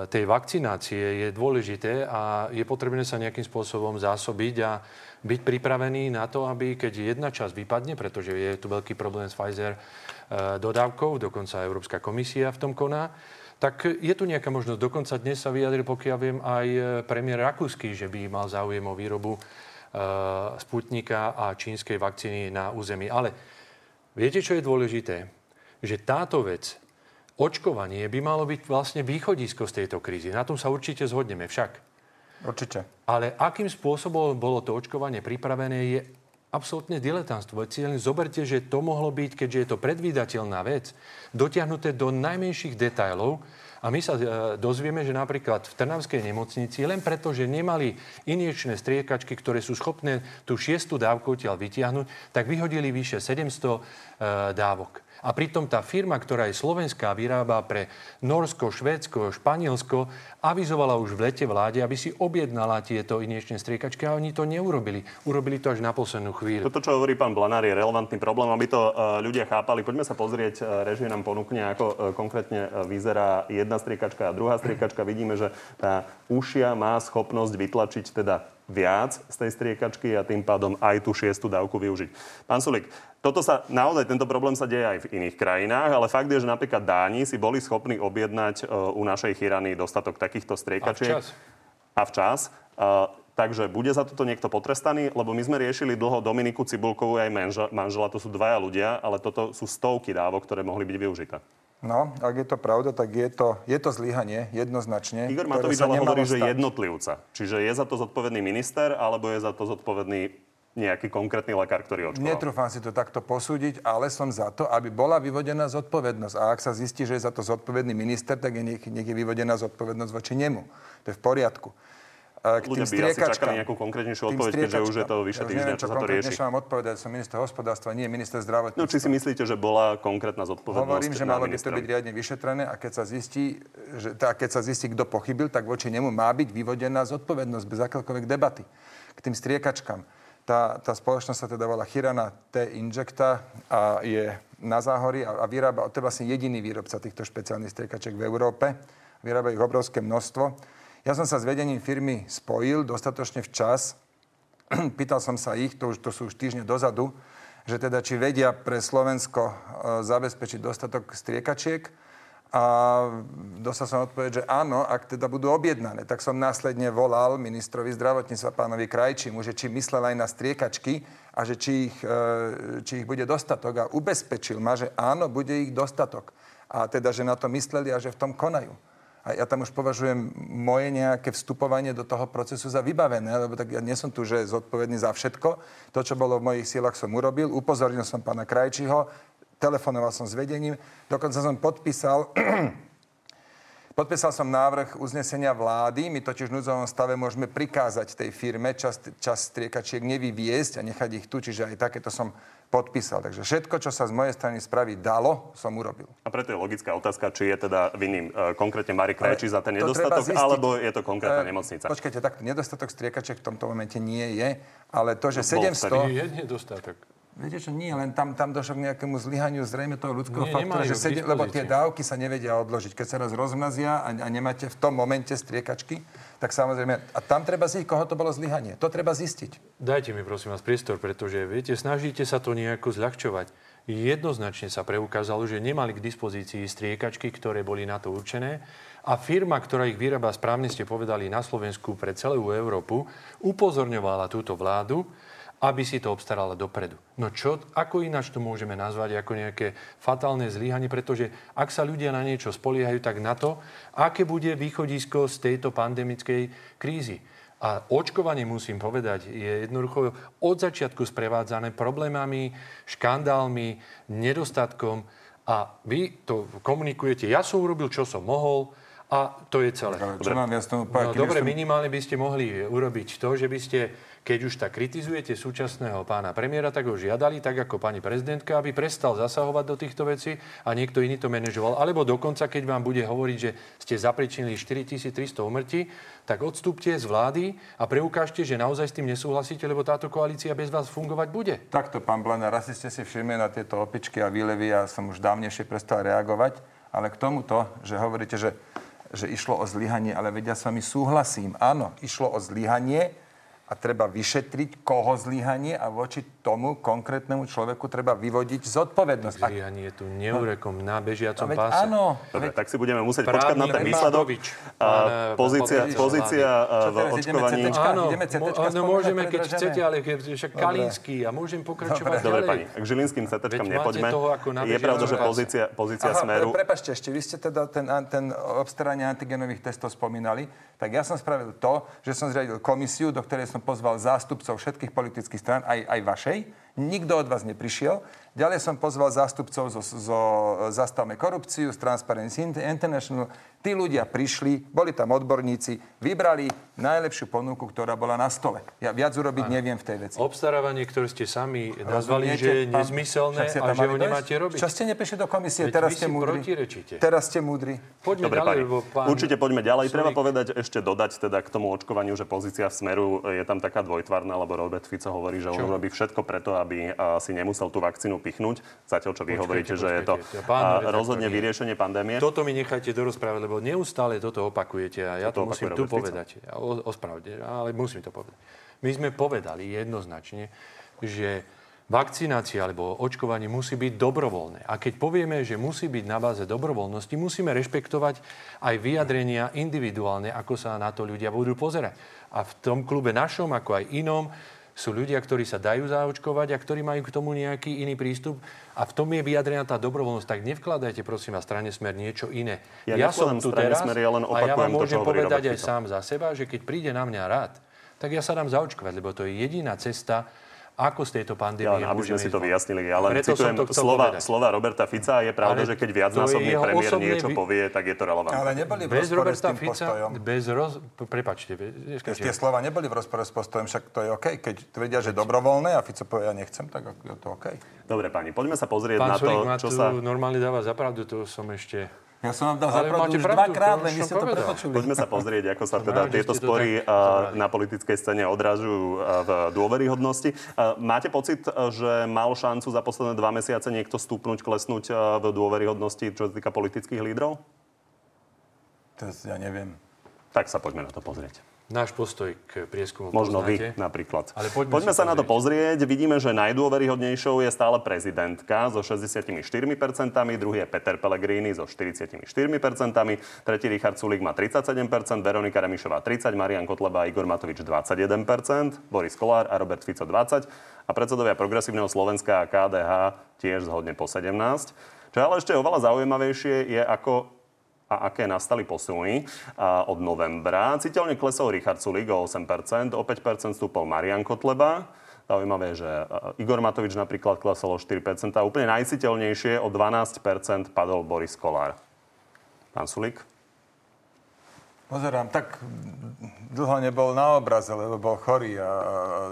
tej vakcinácie je dôležité a je potrebné sa nejakým spôsobom zásobiť a byť pripravený na to, aby keď jedna časť vypadne, pretože je tu veľký problém s Pfizer e, dodávkou, dokonca Európska komisia v tom koná, tak je tu nejaká možnosť. Dokonca dnes sa vyjadril, pokiaľ viem, aj e, premiér Rakúsky, že by mal záujem o výrobu Sputnika a čínskej vakcíny na území. Ale viete, čo je dôležité? Že táto vec, očkovanie, by malo byť vlastne východisko z tejto krízy. Na tom sa určite zhodneme však. Určite. Ale akým spôsobom bolo to očkovanie pripravené, je absolútne diletantstvo. Veď si len zoberte, že to mohlo byť, keďže je to predvídateľná vec, dotiahnuté do najmenších detailov. A my sa e, dozvieme, že napríklad v Trnavskej nemocnici, len preto, že nemali injekčné striekačky, ktoré sú schopné tú šiestu dávku odtiaľ vytiahnuť, tak vyhodili vyše 700 e, dávok. A pritom tá firma, ktorá je slovenská, vyrába pre Norsko, Švédsko, Španielsko, avizovala už v lete vláde, aby si objednala tieto injekčné striekačky a oni to neurobili. Urobili to až na poslednú chvíľu. Toto, čo hovorí pán Blanár, je relevantný problém, aby to e, ľudia chápali. Poďme sa pozrieť, e, režim nám ponúkne, ako e, konkrétne vyzerá jedna striekačka a druhá striekačka. Vidíme, že tá ušia má schopnosť vytlačiť teda viac z tej striekačky a tým pádom aj tú šiestu dávku využiť. Pán Sulik, toto sa, naozaj tento problém sa deje aj v iných krajinách, ale fakt je, že napríklad Dáni si boli schopní objednať e, u našej chyrany dostatok takýchto striekačiek. včas. A včas. Uh, takže bude za toto niekto potrestaný? Lebo my sme riešili dlho Dominiku Cibulkovú aj manžela, manžela, to sú dvaja ľudia, ale toto sú stovky dávok, ktoré mohli byť využité. No, ak je to pravda, tak je to, je to zlyhanie, jednoznačne. Igor Matovič ale hovorí, že stať. jednotlivca. Čiže je za to zodpovedný minister, alebo je za to zodpovedný nejaký konkrétny lekár, ktorý očkoval? Netrúfam si to takto posúdiť, ale som za to, aby bola vyvodená zodpovednosť. A ak sa zistí, že je za to zodpovedný minister, tak je nech, nech je vyvodená zodpovednosť voči nemu. To je v poriadku. A K Ľudia by asi čakali nejakú konkrétnejšiu odpoveď, keďže už je to vyše Ja týždňa, neviem, čo sa to rieši. mám odpovedať. Som minister hospodárstva, nie minister zdravotníctva. No, či si myslíte, že bola konkrétna zodpovednosť Hovorím, že malo by to byť riadne vyšetrené a keď sa zistí, že, tá, keď sa zistí, kto pochybil, tak voči nemu má byť vyvodená zodpovednosť bez akékoľvek debaty. K tým striekačkám. Tá, tá spoločnosť sa teda volá Chirana T. Injecta a je na záhorí a, a vyrába, to je vlastne jediný výrobca týchto špeciálnych striekačiek v Európe. Vyrába ich obrovské množstvo. Ja som sa s vedením firmy spojil dostatočne včas, <clears throat> pýtal som sa ich, to, už, to sú už týždne dozadu, že teda či vedia pre Slovensko e, zabezpečiť dostatok striekačiek. A dostal som odpoveď, že áno, ak teda budú objednané. Tak som následne volal ministrovi zdravotníctva pánovi Krajčimu, že či myslel aj na striekačky a že či ich, e, či ich bude dostatok. A ubezpečil ma, že áno, bude ich dostatok. A teda, že na to mysleli a že v tom konajú. A ja tam už považujem moje nejaké vstupovanie do toho procesu za vybavené, lebo tak ja nie som tu, že zodpovedný za všetko. To, čo bolo v mojich sílach, som urobil. Upozornil som pána Krajčiho, telefonoval som s vedením, dokonca som podpísal <clears throat> Podpísal som návrh uznesenia vlády. My totiž v núdzovom stave môžeme prikázať tej firme čas, čas striekačiek nevyviesť a nechať ich tu, čiže aj takéto som podpísal. Takže všetko, čo sa z mojej strany spraviť dalo, som urobil. A preto je logická otázka, či je teda vinným e, konkrétne Marek Krajčí za ten to nedostatok, alebo je to konkrétna E, nemocnica. Počkajte, tak nedostatok striekačiek v tomto momente nie je, ale to, že No, bol 700... Je nedostatok. Viete čo, nie, len tam, tam došlo k nejakému zlyhaniu zrejme toho ľudského Nie, faktora, že k sedem, lebo tie dávky sa nevedia odložiť. Keď sa raz rozmrazia a, a nemáte v tom momente striekačky, tak samozrejme, a tam treba zistiť, koho to bolo zlyhanie. To treba zistiť. Dajte mi prosím vás priestor, pretože viete, snažíte sa to nejako zľahčovať. jednoznačne sa preukázalo, že nemali k dispozícii striekačky, ktoré boli na to určené. A firma, ktorá ich vyrába, správne ste povedali, na Slovensku pre celú Európu, upozorňovala túto vládu, aby si to obstarala dopredu. No čo, ako ináč to môžeme nazvať ako nejaké fatálne zlyhanie, pretože ak sa ľudia na niečo spoliehajú, tak na to, aké bude východisko z tejto pandemickej krízy. A očkovanie, musím povedať, je jednoducho od začiatku sprevádzané problémami, škandálmi, nedostatkom a vy to komunikujete. Ja som urobil, čo som mohol, a to je celé. Dobre, mám ja no, dobre minimálne by ste mohli urobiť to, že by ste keď už tak kritizujete súčasného pána premiéra, tak ho žiadali, tak ako pani prezidentka, aby prestal zasahovať do týchto vecí a niekto iný to manažoval. Alebo dokonca, keď vám bude hovoriť, že ste zapričinili 4300 umrtí, tak odstúpte z vlády a preukážte, že naozaj s tým nesúhlasíte, lebo táto koalícia bez vás fungovať bude. Takto, pán Blena, raz ste si všimli na tieto opičky a výlevy, ja som už dávnejšie prestal reagovať, ale k tomuto, že hovoríte, že že išlo o zlyhanie, ale vedia s vami súhlasím. Áno, išlo o zlyhanie, a treba vyšetriť, koho zlyhanie a voči tomu konkrétnemu človeku treba vyvodiť zodpovednosť. Zlyhanie je tu neurekom no, na bežiacom no, páse. Áno. Dobre, veď... tak si budeme musieť Právny počkať na ten výsledok. A, pozícia, pozícia v očkovaní. Áno, no, môžeme, keď chcete, ale však Kalínsky a môžem pokračovať Dobre, ďalej. pani, k Žilinským CTčkám nepoďme. Je pravda, že pozícia, pozícia Smeru... Prepačte ešte, vy ste teda ten, ten obstaranie antigenových testov spomínali, tak ja som spravil to, že som zriadil komisiu, do ktorej som pozval zástupcov všetkých politických strán, aj, aj vašej. Nikto od vás neprišiel. Ďalej som pozval zástupcov zo, zo Zastavme korupciu, z Transparency International. Tí ľudia prišli, boli tam odborníci, vybrali najlepšiu ponuku, ktorá bola na stole. Ja viac urobiť Aha. neviem v tej veci. Obstarávanie, ktoré ste sami nazvali, že je nezmyselné a že ho nemáte robiť. Čo ste neprišli do komisie? Veď Teraz ste múdri. Teraz ste múdri. Poďme Dobre, ďalej, pán... Určite poďme ďalej. Treba povedať, ešte dodať teda k tomu očkovaniu, že pozícia v Smeru je tam taká dvojtvarná, lebo Robert Fico hovorí, že on robí všetko preto, aby si nemusel tú vakcínu pichnúť. Zatiaľ, čo vy počkejte, hovoríte, počkejte, že je to pán, rozhodne vyriešenie pandémie. Toto mi nechajte dorozprávať, lebo neustále toto opakujete a ja to, to musím tu povedať. Ospravedlne, ale musím to povedať. My sme povedali jednoznačne, že vakcinácia alebo očkovanie musí byť dobrovoľné. A keď povieme, že musí byť na báze dobrovoľnosti, musíme rešpektovať aj vyjadrenia individuálne, ako sa na to ľudia budú pozerať. A v tom klube našom, ako aj inom, sú ľudia, ktorí sa dajú zaočkovať a ktorí majú k tomu nejaký iný prístup. A v tom je vyjadrená tá dobrovoľnosť. Tak nevkladajte, prosím vás, strane smer niečo iné. Ja, ja som tu teraz smer, ja len a ja vám môžem to, povedať aj sám za seba, že keď príde na mňa rád, tak ja sa dám zaočkovať, lebo to je jediná cesta, ako z tejto pandémie ja, aby sme si to vyjasnili. Ja len Preto citujem slova, slova Roberta Fica. Je pravda, ale že keď viacnásobný premiér niečo vy... povie, tak je to relevantné. Ale neboli v bez Roberta Fica, postojom. Bez roz... Prepačte. Tie slova neboli v rozpore s postojom, však to je OK. Keď tvrdia, že dobrovoľné a Fico povie, ja nechcem, tak je to OK. Dobre, pani, poďme sa pozrieť Pán na to, čo sa... normálne dáva zapravdu, to som ešte ja som vám dal zapravdu už dvakrát, len vy ste to prepočuli. Poďme sa pozrieť, ako sa teda tieto spory na politickej scéne odražujú v dôveryhodnosti. Máte pocit, že mal šancu za posledné dva mesiace niekto stúpnuť, klesnúť v dôveryhodnosti, čo sa týka politických lídrov? To ja neviem. Tak sa poďme na to pozrieť náš postoj k prieskumu Možno poznáte. vy napríklad. Ale poďme, poďme sa pozrieť. na to pozrieť. Vidíme, že najdôveryhodnejšou je stále prezidentka so 64%, druhý je Peter Pellegrini so 44%, tretí Richard Sulik má 37%, Veronika Remišová 30%, Marian Kotleba a Igor Matovič 21%, Boris Kolár a Robert Fico 20% a predsedovia Progresívneho Slovenska a KDH tiež zhodne po 17%. Čo ale ešte oveľa zaujímavejšie je, ako a aké nastali posuny od novembra. Citeľne klesol Richard Sulik o 8%, o 5% stúpol Marian Kotleba. Zaujímavé, že Igor Matovič napríklad klesol o 4%. A úplne najciteľnejšie o 12% padol Boris Kolár. Pán Sulik? Pozerám, tak dlho nebol na obraze, lebo bol chorý a,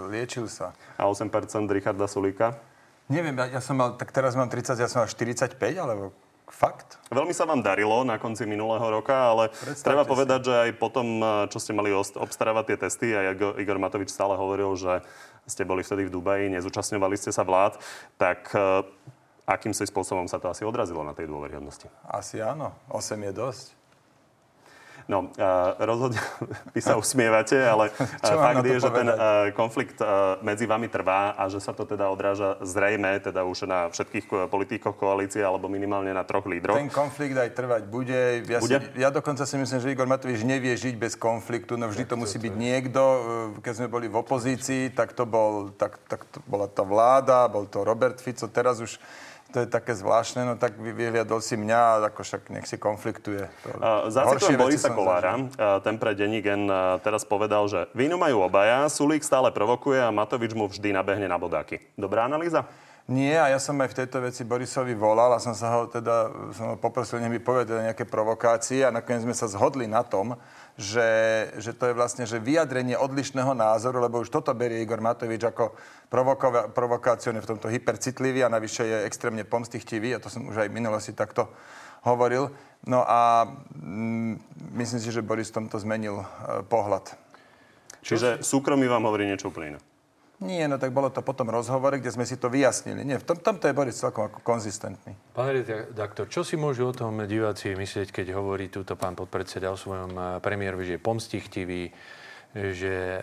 liečil sa. A 8% Richarda Sulika? Neviem, ja, ja som mal, tak teraz mám 30, ja som mal 45, alebo Fakt? Veľmi sa vám darilo na konci minulého roka, ale Predstavte treba si. povedať, že aj potom, čo ste mali obstarávať tie testy, a Igor Matovič stále hovoril, že ste boli vtedy v Dubaji, nezúčastňovali ste sa vlád, tak e, akým si spôsobom sa to asi odrazilo na tej dôveryhodnosti? Asi áno. 8 je dosť. No, rozhodne <laughs> vy sa usmievate, ale <laughs> fakt je, že ten konflikt medzi vami trvá a že sa to teda odráža zrejme teda už na všetkých politikoch koalície alebo minimálne na troch lídroch. Ten konflikt aj trvať bude. Ja, bude? Si, ja dokonca si myslím, že Igor Matovič nevie žiť bez konfliktu, no vždy to musí byť niekto. Keď sme boli v opozícii, tak to, bol, tak, tak to bola tá vláda, bol to Robert Fico, teraz už to je také zvláštne, no tak vyhliadol si mňa, ako však nech si konfliktuje. Uh, Zacitujem Borisa Kolára, uh, ten pre denní gen uh, teraz povedal, že vínu majú obaja, Sulík stále provokuje a Matovič mu vždy nabehne na bodáky. Dobrá analýza? Nie, a ja som aj v tejto veci Borisovi volal a som sa ho teda som ho poprosil, nech mi povedal nejaké provokácie a nakoniec sme sa zhodli na tom, že, že to je vlastne že vyjadrenie odlišného názoru, lebo už toto berie Igor Matovič ako provokova- provokáciu, v tomto hypercitlivý a navyše je extrémne pomstichtivý, a to som už aj v minulosti takto hovoril. No a mm, myslím si, že Boris v tomto zmenil e, pohľad. Čiže súkromí vám hovorí niečo úplne iné. Nie, no tak bolo to potom rozhovore, kde sme si to vyjasnili. Nie, v tom, tomto je Boris celkom ako konzistentný. Pán redaktor, čo si môžu o tom diváci myslieť, keď hovorí túto pán podpredseda o svojom eh, premiérovi, že je pomstichtivý, že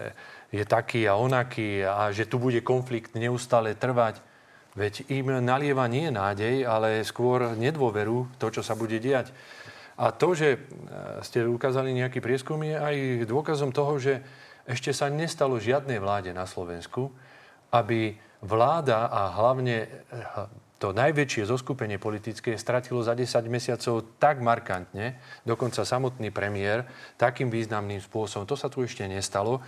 je taký a onaký a že tu bude konflikt neustále trvať? Veď im nalieva nie nádej, ale skôr nedôveru to, čo sa bude diať. A to, že eh, ste ukázali nejaký prieskum, je aj dôkazom toho, že ešte sa nestalo žiadnej vláde na Slovensku, aby vláda a hlavne eh, to najväčšie zoskupenie politické stratilo za 10 mesiacov tak markantne, dokonca samotný premiér, takým významným spôsobom. To sa tu ešte nestalo.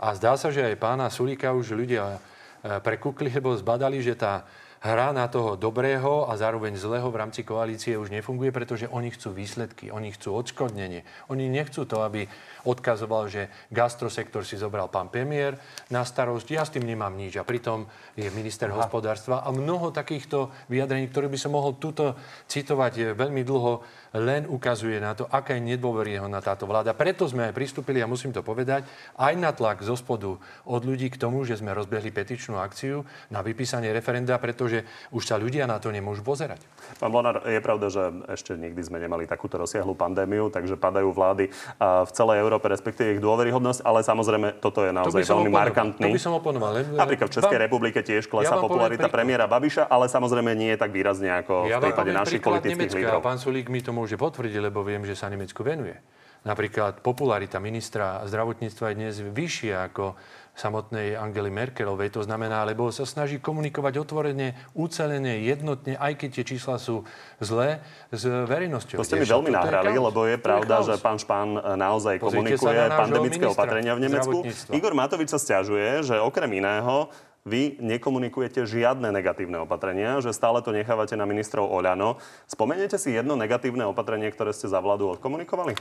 A zdá sa, že aj pána Sulíka už ľudia eh, prekúkli, lebo zbadali, že tá hra na toho dobrého a zároveň zlého v rámci koalície už nefunguje, pretože oni chcú výsledky, oni chcú odškodnenie. Oni nechcú to, aby odkazoval, že gastrosektor si zobral pán premiér na starosť. Ja s tým nemám nič. A pritom je minister Aha. hospodárstva a mnoho takýchto vyjadrení, ktoré by som mohol tuto citovať veľmi dlho, len ukazuje na to, aká je nedôveriehodná táto vláda. Preto sme aj pristúpili, a musím to povedať, aj na tlak zo spodu od ľudí k tomu, že sme rozbehli petičnú akciu na vypísanie referenda, pretože už sa ľudia na to nemôžu pozerať. Pán Bonár, je pravda, že ešte nikdy sme nemali takúto rozsiahlu pandémiu, takže padajú vlády v celej Európe Európe, respektíve ich dôveryhodnosť, ale samozrejme toto je naozaj to veľmi oponoval. markantný. To by som oponoval. Napríklad v Českej vám, republike tiež klesá ja popularita premiéra Babiša, ale samozrejme nie je tak výrazne ako ja v prípade našich politických Nemecka, lídrov. Pán Sulík mi to môže potvrdiť, lebo viem, že sa Nemecku venuje. Napríklad popularita ministra zdravotníctva je dnes vyššia ako samotnej Angely Merkelovej. To znamená, lebo sa snaží komunikovať otvorene, ucelene, jednotne, aj keď tie čísla sú zlé, s verejnosťou. To ste mi veľmi nahrali, lebo je pravda, je že pán Špán naozaj Pozrite komunikuje pandemické opatrenia v Nemecku. Igor Matovič sa stiažuje, že okrem iného vy nekomunikujete žiadne negatívne opatrenia, že stále to nechávate na ministrov Oľano. Spomeniete si jedno negatívne opatrenie, ktoré ste za vládu odkomunikovali?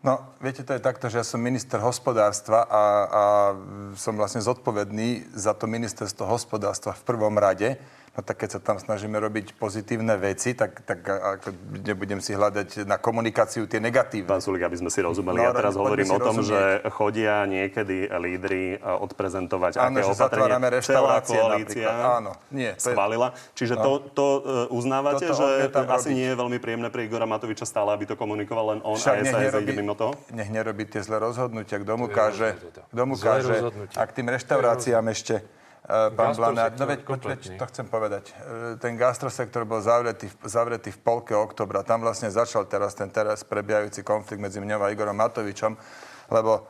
No, viete, to je takto, že ja som minister hospodárstva a, a som vlastne zodpovedný za to ministerstvo hospodárstva v prvom rade. No tak keď sa tam snažíme robiť pozitívne veci, tak, tak ako nebudem si hľadať na komunikáciu tie negatívne. Pán Sulik, aby sme si rozumeli, no, ja teraz hovorím o tom, rozumieť. že chodia niekedy lídry e, odprezentovať, Áno, aké opatrenia celá koalícia Áno, nie, to schválila. Čiže no. to, to uh, uznávate, Toto že asi robiť. nie je veľmi príjemné pre Igora Matoviča stále, aby to komunikoval len on Však a SAS ide mimo toho? Nech nerobí tie zlé rozhodnutia. Kto mu káže, kto mu káže a k tým reštauráciám ešte pán Blanár. No veď, veď, to chcem povedať. Eh, ten gastrosektor bol zavretý, zavretý v polke oktobra. Tam vlastne začal teraz ten teraz prebiehajúci konflikt medzi mňou a Igorom Matovičom, lebo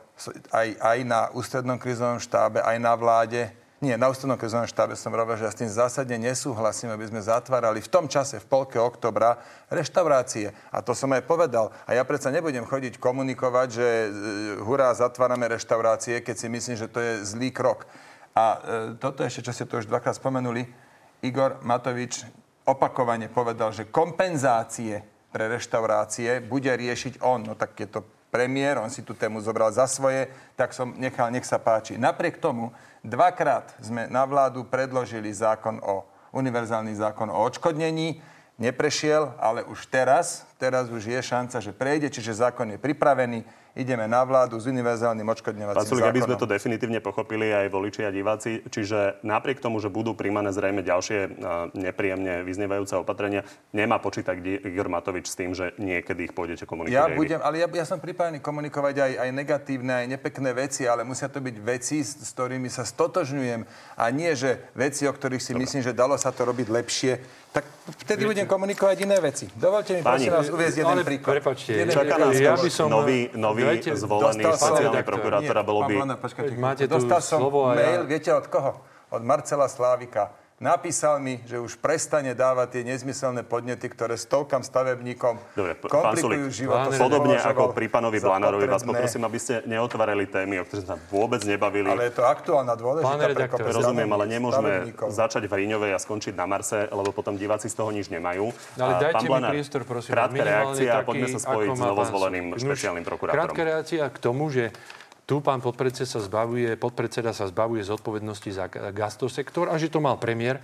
aj, aj na ústrednom krizovom štábe, aj na vláde nie, na ústrednom krizovom štábe som hovoril, že ja s tým zásadne nesúhlasím, aby sme zatvárali v tom čase, v polke oktobra, reštaurácie. A to som aj povedal. A ja predsa nebudem chodiť komunikovať, že eh, hurá, zatvárame reštaurácie, keď si myslím, že to je zlý krok. A e, toto ešte, čo ste tu už dvakrát spomenuli, Igor Matovič opakovane povedal, že kompenzácie pre reštaurácie bude riešiť on. No tak je to premiér, on si tú tému zobral za svoje, tak som nechal, nech sa páči. Napriek tomu, dvakrát sme na vládu predložili zákon o univerzálny zákon o odškodnení, neprešiel, ale už teraz teraz už je šanca, že prejde, čiže zákon je pripravený ideme na vládu s univerzálnym odškodňovacím Pán Sulik, aby sme to definitívne pochopili aj voliči a diváci, čiže napriek tomu, že budú príjmané zrejme ďalšie nepríjemne vyznievajúce opatrenia, nemá počítať Igor Matovič s tým, že niekedy ich pôjdete komunikovať. Ja budem, ale ja, ja som pripravený komunikovať aj, aj negatívne, aj nepekné veci, ale musia to byť veci, s, s ktorými sa stotožňujem a nie, že veci, o ktorých si Dobre. myslím, že dalo sa to robiť lepšie tak vtedy budem komunikovať iné veci. Dovolte mi prosím vás uviezť jeden ale, príklad. Prepačte, jeden čaká nás ja by som, nový, nový zvolený špeciálny prokurátor a bolo by... Máte Dostal som mail, ja... viete od koho? Od Marcela Slávika napísal mi, že už prestane dávať tie nezmyselné podnety, ktoré stovkám stavebníkom Dobre, komplikujú život. Podobne ako pri pánovi Blanárovi vás poprosím, aby ste neotvárali témy, o ktorých sme sa vôbec nebavili. Ale je to aktuálna dôležitá pre Rozumiem, ale nemôžeme začať v Ríňovej a skončiť na Marse, lebo potom diváci z toho nič nemajú. No, ale dajte Pán mi priestor, prosím. Krátka reakcia a poďme sa spojiť s novozvoleným špeciálnym prokurátorom. Krátka reakcia k tomu, že tu pán podpredseda sa zbavuje, podpredseda sa zbavuje zodpovednosti za gastrosektor a že to mal premiér,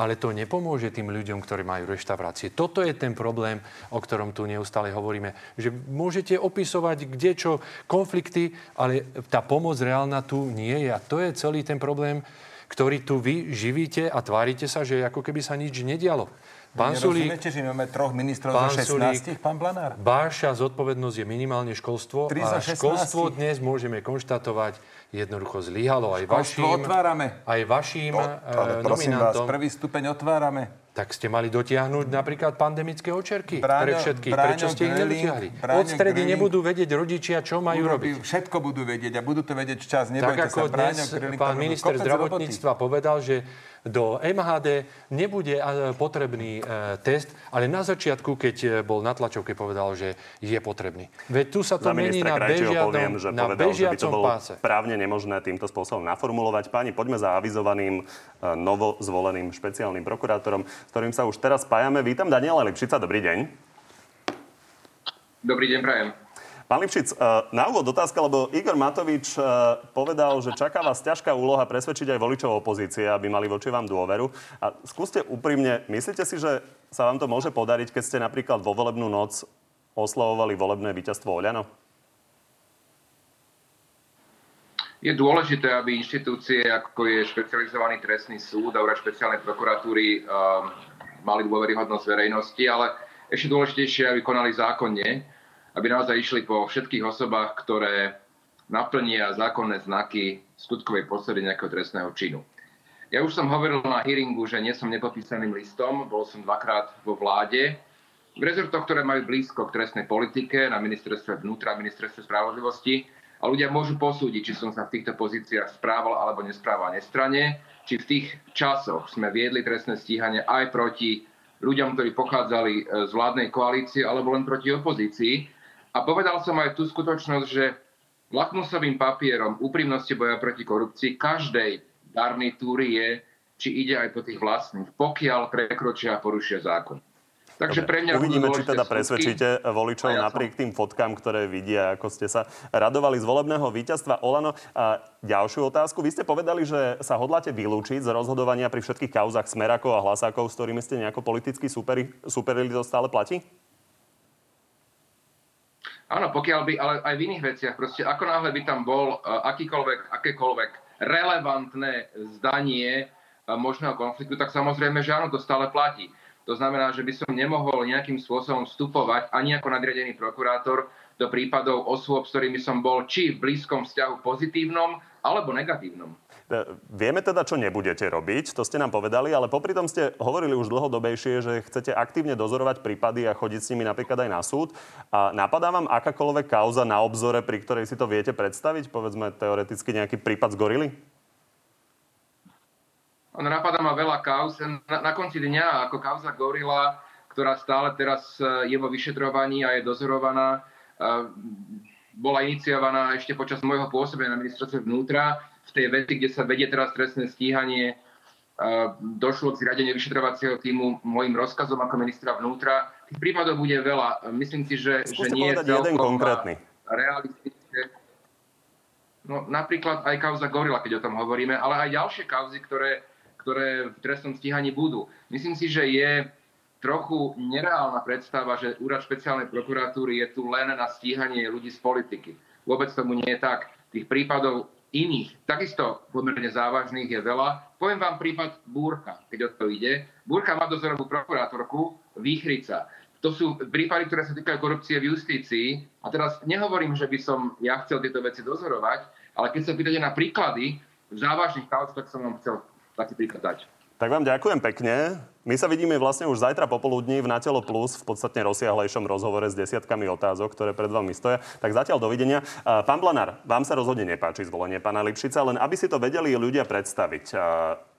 ale to nepomôže tým ľuďom, ktorí majú reštaurácie. Toto je ten problém, o ktorom tu neustále hovoríme. Že môžete opisovať kde čo, konflikty, ale tá pomoc reálna tu nie je. A to je celý ten problém, ktorý tu vy živíte a tvárite sa, že ako keby sa nič nedialo. Pán Sulík, že máme troch ministrov pán zo 16, Sulík, pán Blanár? Váša zodpovednosť je minimálne školstvo a školstvo dnes môžeme konštatovať jednoducho zlyhalo aj školstvo vašim, otvárame. aj vašim to, ale nominantom. Vás, prvý stupeň otvárame tak ste mali dotiahnuť napríklad pandemické očerky Bráňo, pre všetkých. Bráňo Prečo ste ich nedotiahli? Od stredy Grilling, nebudú vedieť rodičia, čo majú robiť. Všetko budú vedieť a budú to vedieť včas. Nebojte tak ako sa, Bráňo, dnes Grilling, pán minister zdravotníctva roboty. povedal, že do MHD nebude potrebný e, test, ale na začiatku, keď e, bol na tlačovke, povedal, že je potrebný. Veď tu sa to mení na bežiacom, poviem, že na povedal, že by to bolo páse. právne nemožné týmto spôsobom naformulovať. Páni, poďme za avizovaným novozvoleným špeciálnym prokurátorom, s ktorým sa už teraz spájame. Vítam Daniela Lipšica, dobrý deň. Dobrý deň, prajem. Pán Lipšic, eh, na úvod otázka, lebo Igor Matovič eh, povedal, že čaká vás ťažká úloha presvedčiť aj voličov opozície, aby mali voči vám dôveru. A skúste úprimne, myslíte si, že sa vám to môže podariť, keď ste napríklad vo volebnú noc oslavovali volebné víťazstvo Oľano? Je dôležité, aby inštitúcie, ako je špecializovaný trestný súd a úrad špeciálnej prokuratúry, um, mali dôveryhodnosť verejnosti, ale ešte dôležitejšie, aby konali zákonne aby naozaj išli po všetkých osobách, ktoré naplnia zákonné znaky skutkovej podsedy nejakého trestného činu. Ja už som hovoril na hearingu, že nie som nepopísaným listom, bol som dvakrát vo vláde, v rezortoch, ktoré majú blízko k trestnej politike, na ministerstve vnútra, ministerstve spravodlivosti a ľudia môžu posúdiť, či som sa v týchto pozíciách správal alebo nesprával nestrane, či v tých časoch sme viedli trestné stíhanie aj proti ľuďom, ktorí pochádzali e, z vládnej koalície alebo len proti opozícii. A povedal som aj tú skutočnosť, že lakmusovým papierom úprimnosti boja proti korupcii každej garnitúry je, či ide aj po tých vlastných, pokiaľ prekročia a porušia zákon. Takže pre mňa Uvidíme, či teda presvedčíte voličov ja napriek tým fotkám, ktoré vidia, ako ste sa radovali z volebného víťazstva Olano. A ďalšiu otázku. Vy ste povedali, že sa hodláte vylúčiť z rozhodovania pri všetkých kauzach smerakov a hlasákov, s ktorými ste nejako politicky superi, superili, to stále platí? Áno, pokiaľ by, ale aj v iných veciach, proste ako náhle by tam bol uh, akýkoľvek, akékoľvek relevantné zdanie uh, možného konfliktu, tak samozrejme, že áno, to stále platí. To znamená, že by som nemohol nejakým spôsobom vstupovať ani ako nadriadený prokurátor do prípadov osôb, s ktorými som bol či v blízkom vzťahu pozitívnom alebo negatívnom. E, vieme teda, čo nebudete robiť, to ste nám povedali, ale popri tom ste hovorili už dlhodobejšie, že chcete aktívne dozorovať prípady a chodiť s nimi napríklad aj na súd. A napadá vám akákoľvek kauza na obzore, pri ktorej si to viete predstaviť? Povedzme teoreticky nejaký prípad z gorily? Napadá ma veľa kauz. Na, na konci dňa ako kauza Gorila, ktorá stále teraz e, je vo vyšetrovaní a je dozorovaná, e, bola iniciovaná ešte počas môjho pôsobenia na ministerstve vnútra v tej veci, kde sa vedie teraz trestné stíhanie, došlo k zriadeniu vyšetrovacieho týmu môjim rozkazom ako ministra vnútra. Tých prípadov bude veľa. Myslím si, že, že nie je jeden konkrétny. realistické. No, napríklad aj kauza Gorila, keď o tom hovoríme, ale aj ďalšie kauzy, ktoré, ktoré v trestnom stíhaní budú. Myslím si, že je trochu nereálna predstava, že úrad špeciálnej prokuratúry je tu len na stíhanie ľudí z politiky. Vôbec tomu nie je tak. Tých prípadov iných, takisto pomerne závažných je veľa. Poviem vám prípad Búrka, keď o to ide. Búrka má dozorovú prokurátorku Výchrica. To sú prípady, ktoré sa týkajú korupcie v justícii. A teraz nehovorím, že by som ja chcel tieto veci dozorovať, ale keď sa pýtate na príklady v závažných kauzách, tak som vám chcel taký príklad dať. Tak vám ďakujem pekne. My sa vidíme vlastne už zajtra popoludní v Natelo Plus v podstatne rozsiahlejšom rozhovore s desiatkami otázok, ktoré pred vami stoja. Tak zatiaľ dovidenia. Pán Blanár, vám sa rozhodne nepáči zvolenie pána Lipšica, len aby si to vedeli ľudia predstaviť.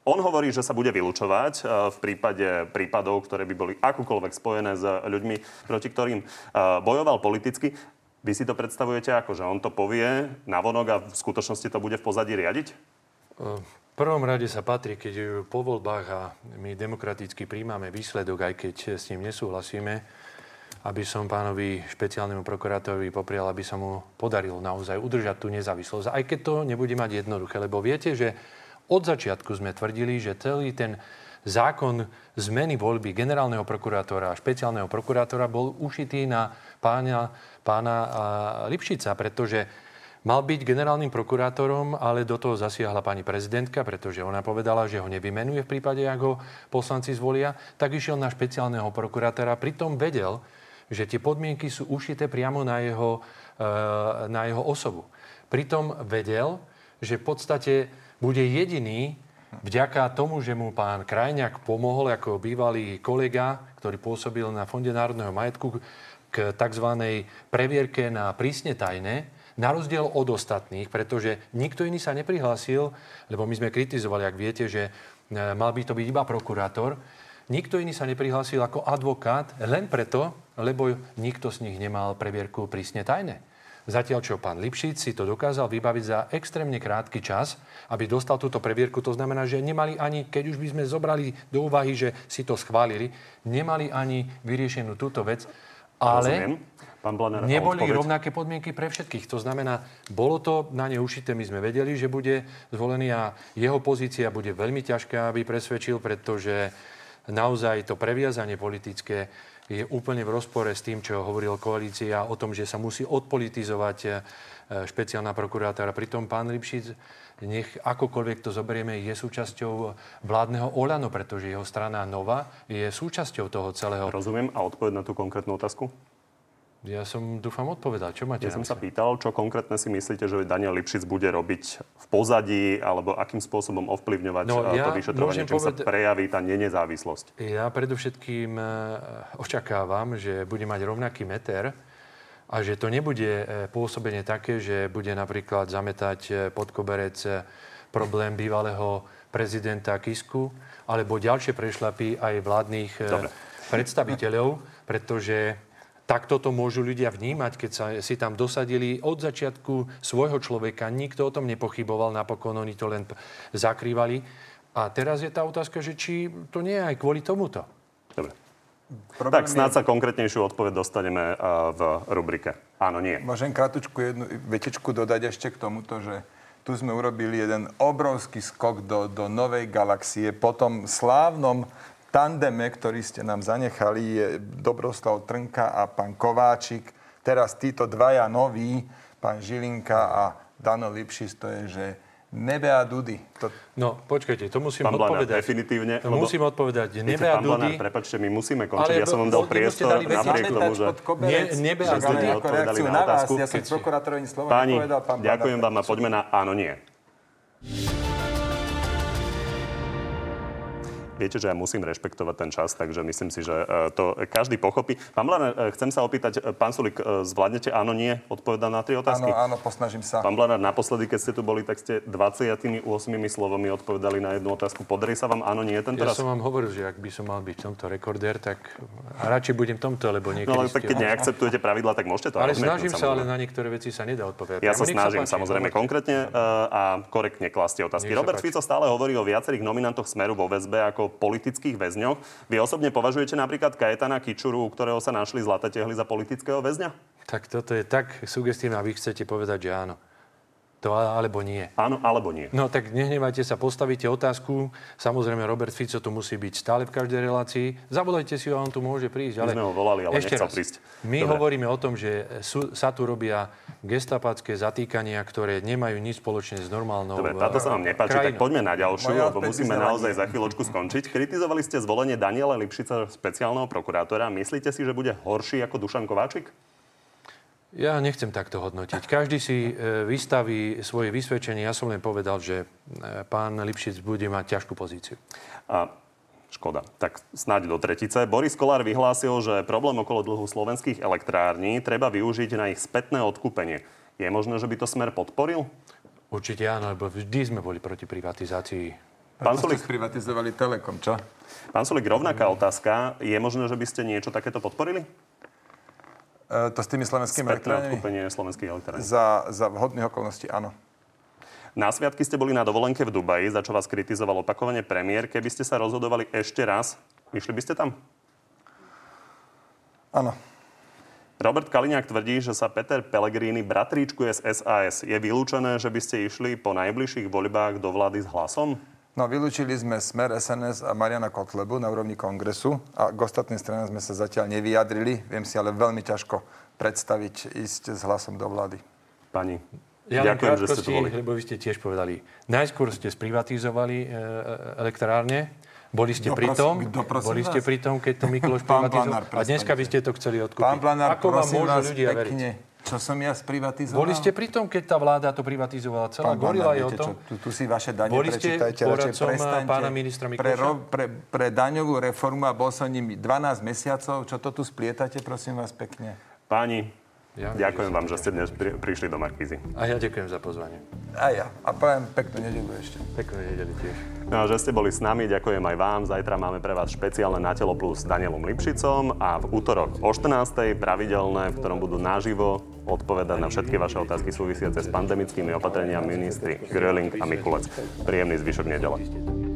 On hovorí, že sa bude vylúčovať v prípade prípadov, ktoré by boli akúkoľvek spojené s ľuďmi, proti ktorým bojoval politicky. Vy si to predstavujete ako, že on to povie na vonok a v skutočnosti to bude v pozadí riadiť? Prvom rade sa patrí, keď po voľbách a my demokraticky príjmame výsledok, aj keď s ním nesúhlasíme, aby som pánovi špeciálnemu prokurátorovi poprial, aby sa mu podarilo naozaj udržať tú nezávislosť. Aj keď to nebude mať jednoduché, lebo viete, že od začiatku sme tvrdili, že celý ten zákon zmeny voľby generálneho prokurátora a špeciálneho prokurátora bol ušitý na pána, pána Lipšica, pretože Mal byť generálnym prokurátorom, ale do toho zasiahla pani prezidentka, pretože ona povedala, že ho nevymenuje v prípade, ak ho poslanci zvolia. Tak išiel na špeciálneho prokurátora. Pritom vedel, že tie podmienky sú ušité priamo na jeho, eh, na jeho osobu. Pritom vedel, že v podstate bude jediný, vďaka tomu, že mu pán Krajňák pomohol ako bývalý kolega, ktorý pôsobil na Fonde národného majetku k tzv. previerke na prísne tajné, na rozdiel od ostatných, pretože nikto iný sa neprihlásil, lebo my sme kritizovali, ak viete, že e, mal by to byť iba prokurátor. Nikto iný sa neprihlásil ako advokát len preto, lebo nikto z nich nemal previerku prísne tajné. Zatiaľ, čo pán Lipšic si to dokázal vybaviť za extrémne krátky čas, aby dostal túto previerku. To znamená, že nemali ani, keď už by sme zobrali do úvahy, že si to schválili, nemali ani vyriešenú túto vec. Ale. Pán neboli rovnaké podmienky pre všetkých. To znamená, bolo to na ne ušité, my sme vedeli, že bude zvolený a jeho pozícia bude veľmi ťažká, aby presvedčil, pretože naozaj to previazanie politické je úplne v rozpore s tým, čo hovoril koalícia o tom, že sa musí odpolitizovať e, špeciálna prokurátora. Pritom pán Lipšic, nech akokoľvek to zoberieme, je súčasťou vládneho Olano, pretože jeho strana Nova je súčasťou toho celého. Rozumiem. A odpoveď na tú konkrétnu otázku? Ja som, dúfam, odpovedal. Čo máte Ja som sa pýtal, čo konkrétne si myslíte, že Daniel Lipšic bude robiť v pozadí, alebo akým spôsobom ovplyvňovať no, eh, ja to vyšetrovanie, čím poved... sa prejaví tá nenezávislosť? Ja predovšetkým eh, očakávam, že bude mať rovnaký meter a že to nebude eh, pôsobenie také, že bude napríklad zametať pod koberec problém bývalého prezidenta Kisku, alebo ďalšie prešlapy aj vládnych Dobre. predstaviteľov, pretože tak toto môžu ľudia vnímať, keď sa si tam dosadili od začiatku svojho človeka. Nikto o tom nepochyboval, napokon oni to len zakrývali. A teraz je tá otázka, že či to nie je aj kvôli tomuto. Dobre. Problém tak snáď je... sa konkrétnejšiu odpoveď dostaneme v rubrike. Áno, nie. Môžem kratučku jednu vetičku dodať ešte k tomuto, že tu sme urobili jeden obrovský skok do, do novej galaxie po tom slávnom tandeme, ktorý ste nám zanechali, je Dobroslav Trnka a pán Kováčik. Teraz títo dvaja noví, pán Žilinka a Dano Lipšis, to je, že Nebe a Dudy. To... No, počkajte, to musím pán odpovedať. Blanár, definitívne. To lebo... musím odpovedať. Nebe a Dudy... prepačte, my musíme končiť. Ale ja som vám dal priestor napriek tomu, že... Ne, nebe a Dudy. Ako reakciu na, na vás, ja som prokurátorovi slovo Páni, nepovedal. Pán ďakujem vám a poďme na áno, nie. Viete, že ja musím rešpektovať ten čas, takže myslím si, že e, to každý pochopí. Pán Blanár, e, chcem sa opýtať, e, pán Sulik, zvládnete áno, nie? Odpovedať na tri otázky? Áno, áno, posnažím sa. Pán Blanár, naposledy, keď ste tu boli, tak ste 28 slovami odpovedali na jednu otázku. Podarí sa vám áno, nie tento ja raz? Ja som vám hovoril, že ak by som mal byť v tomto rekordér, tak radšej budem v tomto, lebo niekedy No ale tak keď neakceptujete pravidla, tak môžete to Ale snažím sa, ale na niektoré veci sa nedá odpovedať. Ja sa snažím, sa samozrejme, konkrétne a korektne klastie otázky. Robert Fico stále hovorí o viacerých nominantoch Smeru vo väzbe ako politických väzňoch. Vy osobne považujete napríklad Kajetana Kičuru, u ktorého sa našli zlaté tehly za politického väzňa? Tak toto je tak sugestívne, a vy chcete povedať, že áno. To alebo nie. Áno, alebo nie. No tak nehnevajte sa, postavíte otázku. Samozrejme, Robert Fico tu musí byť stále v každej relácii. Zavolajte si ho, on tu môže prísť. Ale... My sme ho volali, ale ešte nechcel raz. prísť. My Dobre. hovoríme o tom, že sú, sa tu robia gestapacké zatýkania, ktoré nemajú nič spoločné s normálnou Dobre, táto sa vám nepáči, krajinou. tak poďme na ďalšiu, Moja lebo musíme naozaj za chvíľočku skončiť. Kritizovali ste zvolenie Daniela Lipšica, špeciálneho prokurátora. Myslíte si, že bude horší ako Dušan Kováčik? Ja nechcem takto hodnotiť. Každý si e, vystaví svoje vysvedčenie. Ja som len povedal, že e, pán Lipšic bude mať ťažkú pozíciu. A škoda. Tak snáď do tretice. Boris Kolár vyhlásil, že problém okolo dlhu slovenských elektrární treba využiť na ich spätné odkúpenie. Je možné, že by to smer podporil? Určite áno, lebo vždy sme boli proti privatizácii. Pán Sulik, privatizovali Telekom, čo? Pán Sulik, rovnaká otázka. Je možné, že by ste niečo takéto podporili? E, to s tými slovenskými elektrárňami? odkúpenie slovenských elektrární. Za, za vhodných okolností áno. Na sviatky ste boli na dovolenke v Dubaji, za čo vás kritizoval opakovane premiér. Keby ste sa rozhodovali ešte raz, išli by ste tam? Áno. Robert Kaliňák tvrdí, že sa Peter Pellegrini bratríčkuje z SAS. Je vylúčené, že by ste išli po najbližších voľbách do vlády s hlasom? No, vylúčili sme Smer, SNS a Mariana Kotlebu na úrovni kongresu a k ostatným stranám sme sa zatiaľ nevyjadrili. Viem si ale veľmi ťažko predstaviť ísť s hlasom do vlády. Pani, ja ďakujem, že ste to boli. Lebo vy ste tiež povedali, najskôr ste sprivatizovali e, e elektrárne, boli ste pri tom, boli ste pri tom, keď to Mikloš privatizoval. A dneska by ste to chceli odkúpiť. Pán Planár, Ako vám môžu ľudia pekne. veriť? Čo som ja sprivatizoval? Boli ste pri tom, keď tá vláda to privatizovala? Celá Pán gorila je o tom? Čo, tu, tu si vaše dane Boli ste poradcom pána ministra Mikloša? Pre, ro, pre, pre daňovú reformu a bol som ním 12 mesiacov. Čo to tu splietate, prosím vás pekne? Páni, ja ďakujem vám, že ste dnes pri, prišli do Markízy. A ja ďakujem za pozvanie. A ja. A prajem peknú nedelu ešte. Peknú nedelu tiež. No a že ste boli s nami, ďakujem aj vám. Zajtra máme pre vás špeciálne Na telo plus s Danielom Lipšicom a v útorok o 14. pravidelné, v ktorom budú naživo odpovedať na všetky vaše otázky súvisiace s pandemickými opatreniami ministri Gröling a Mikulec. Príjemný zvyšok nedele.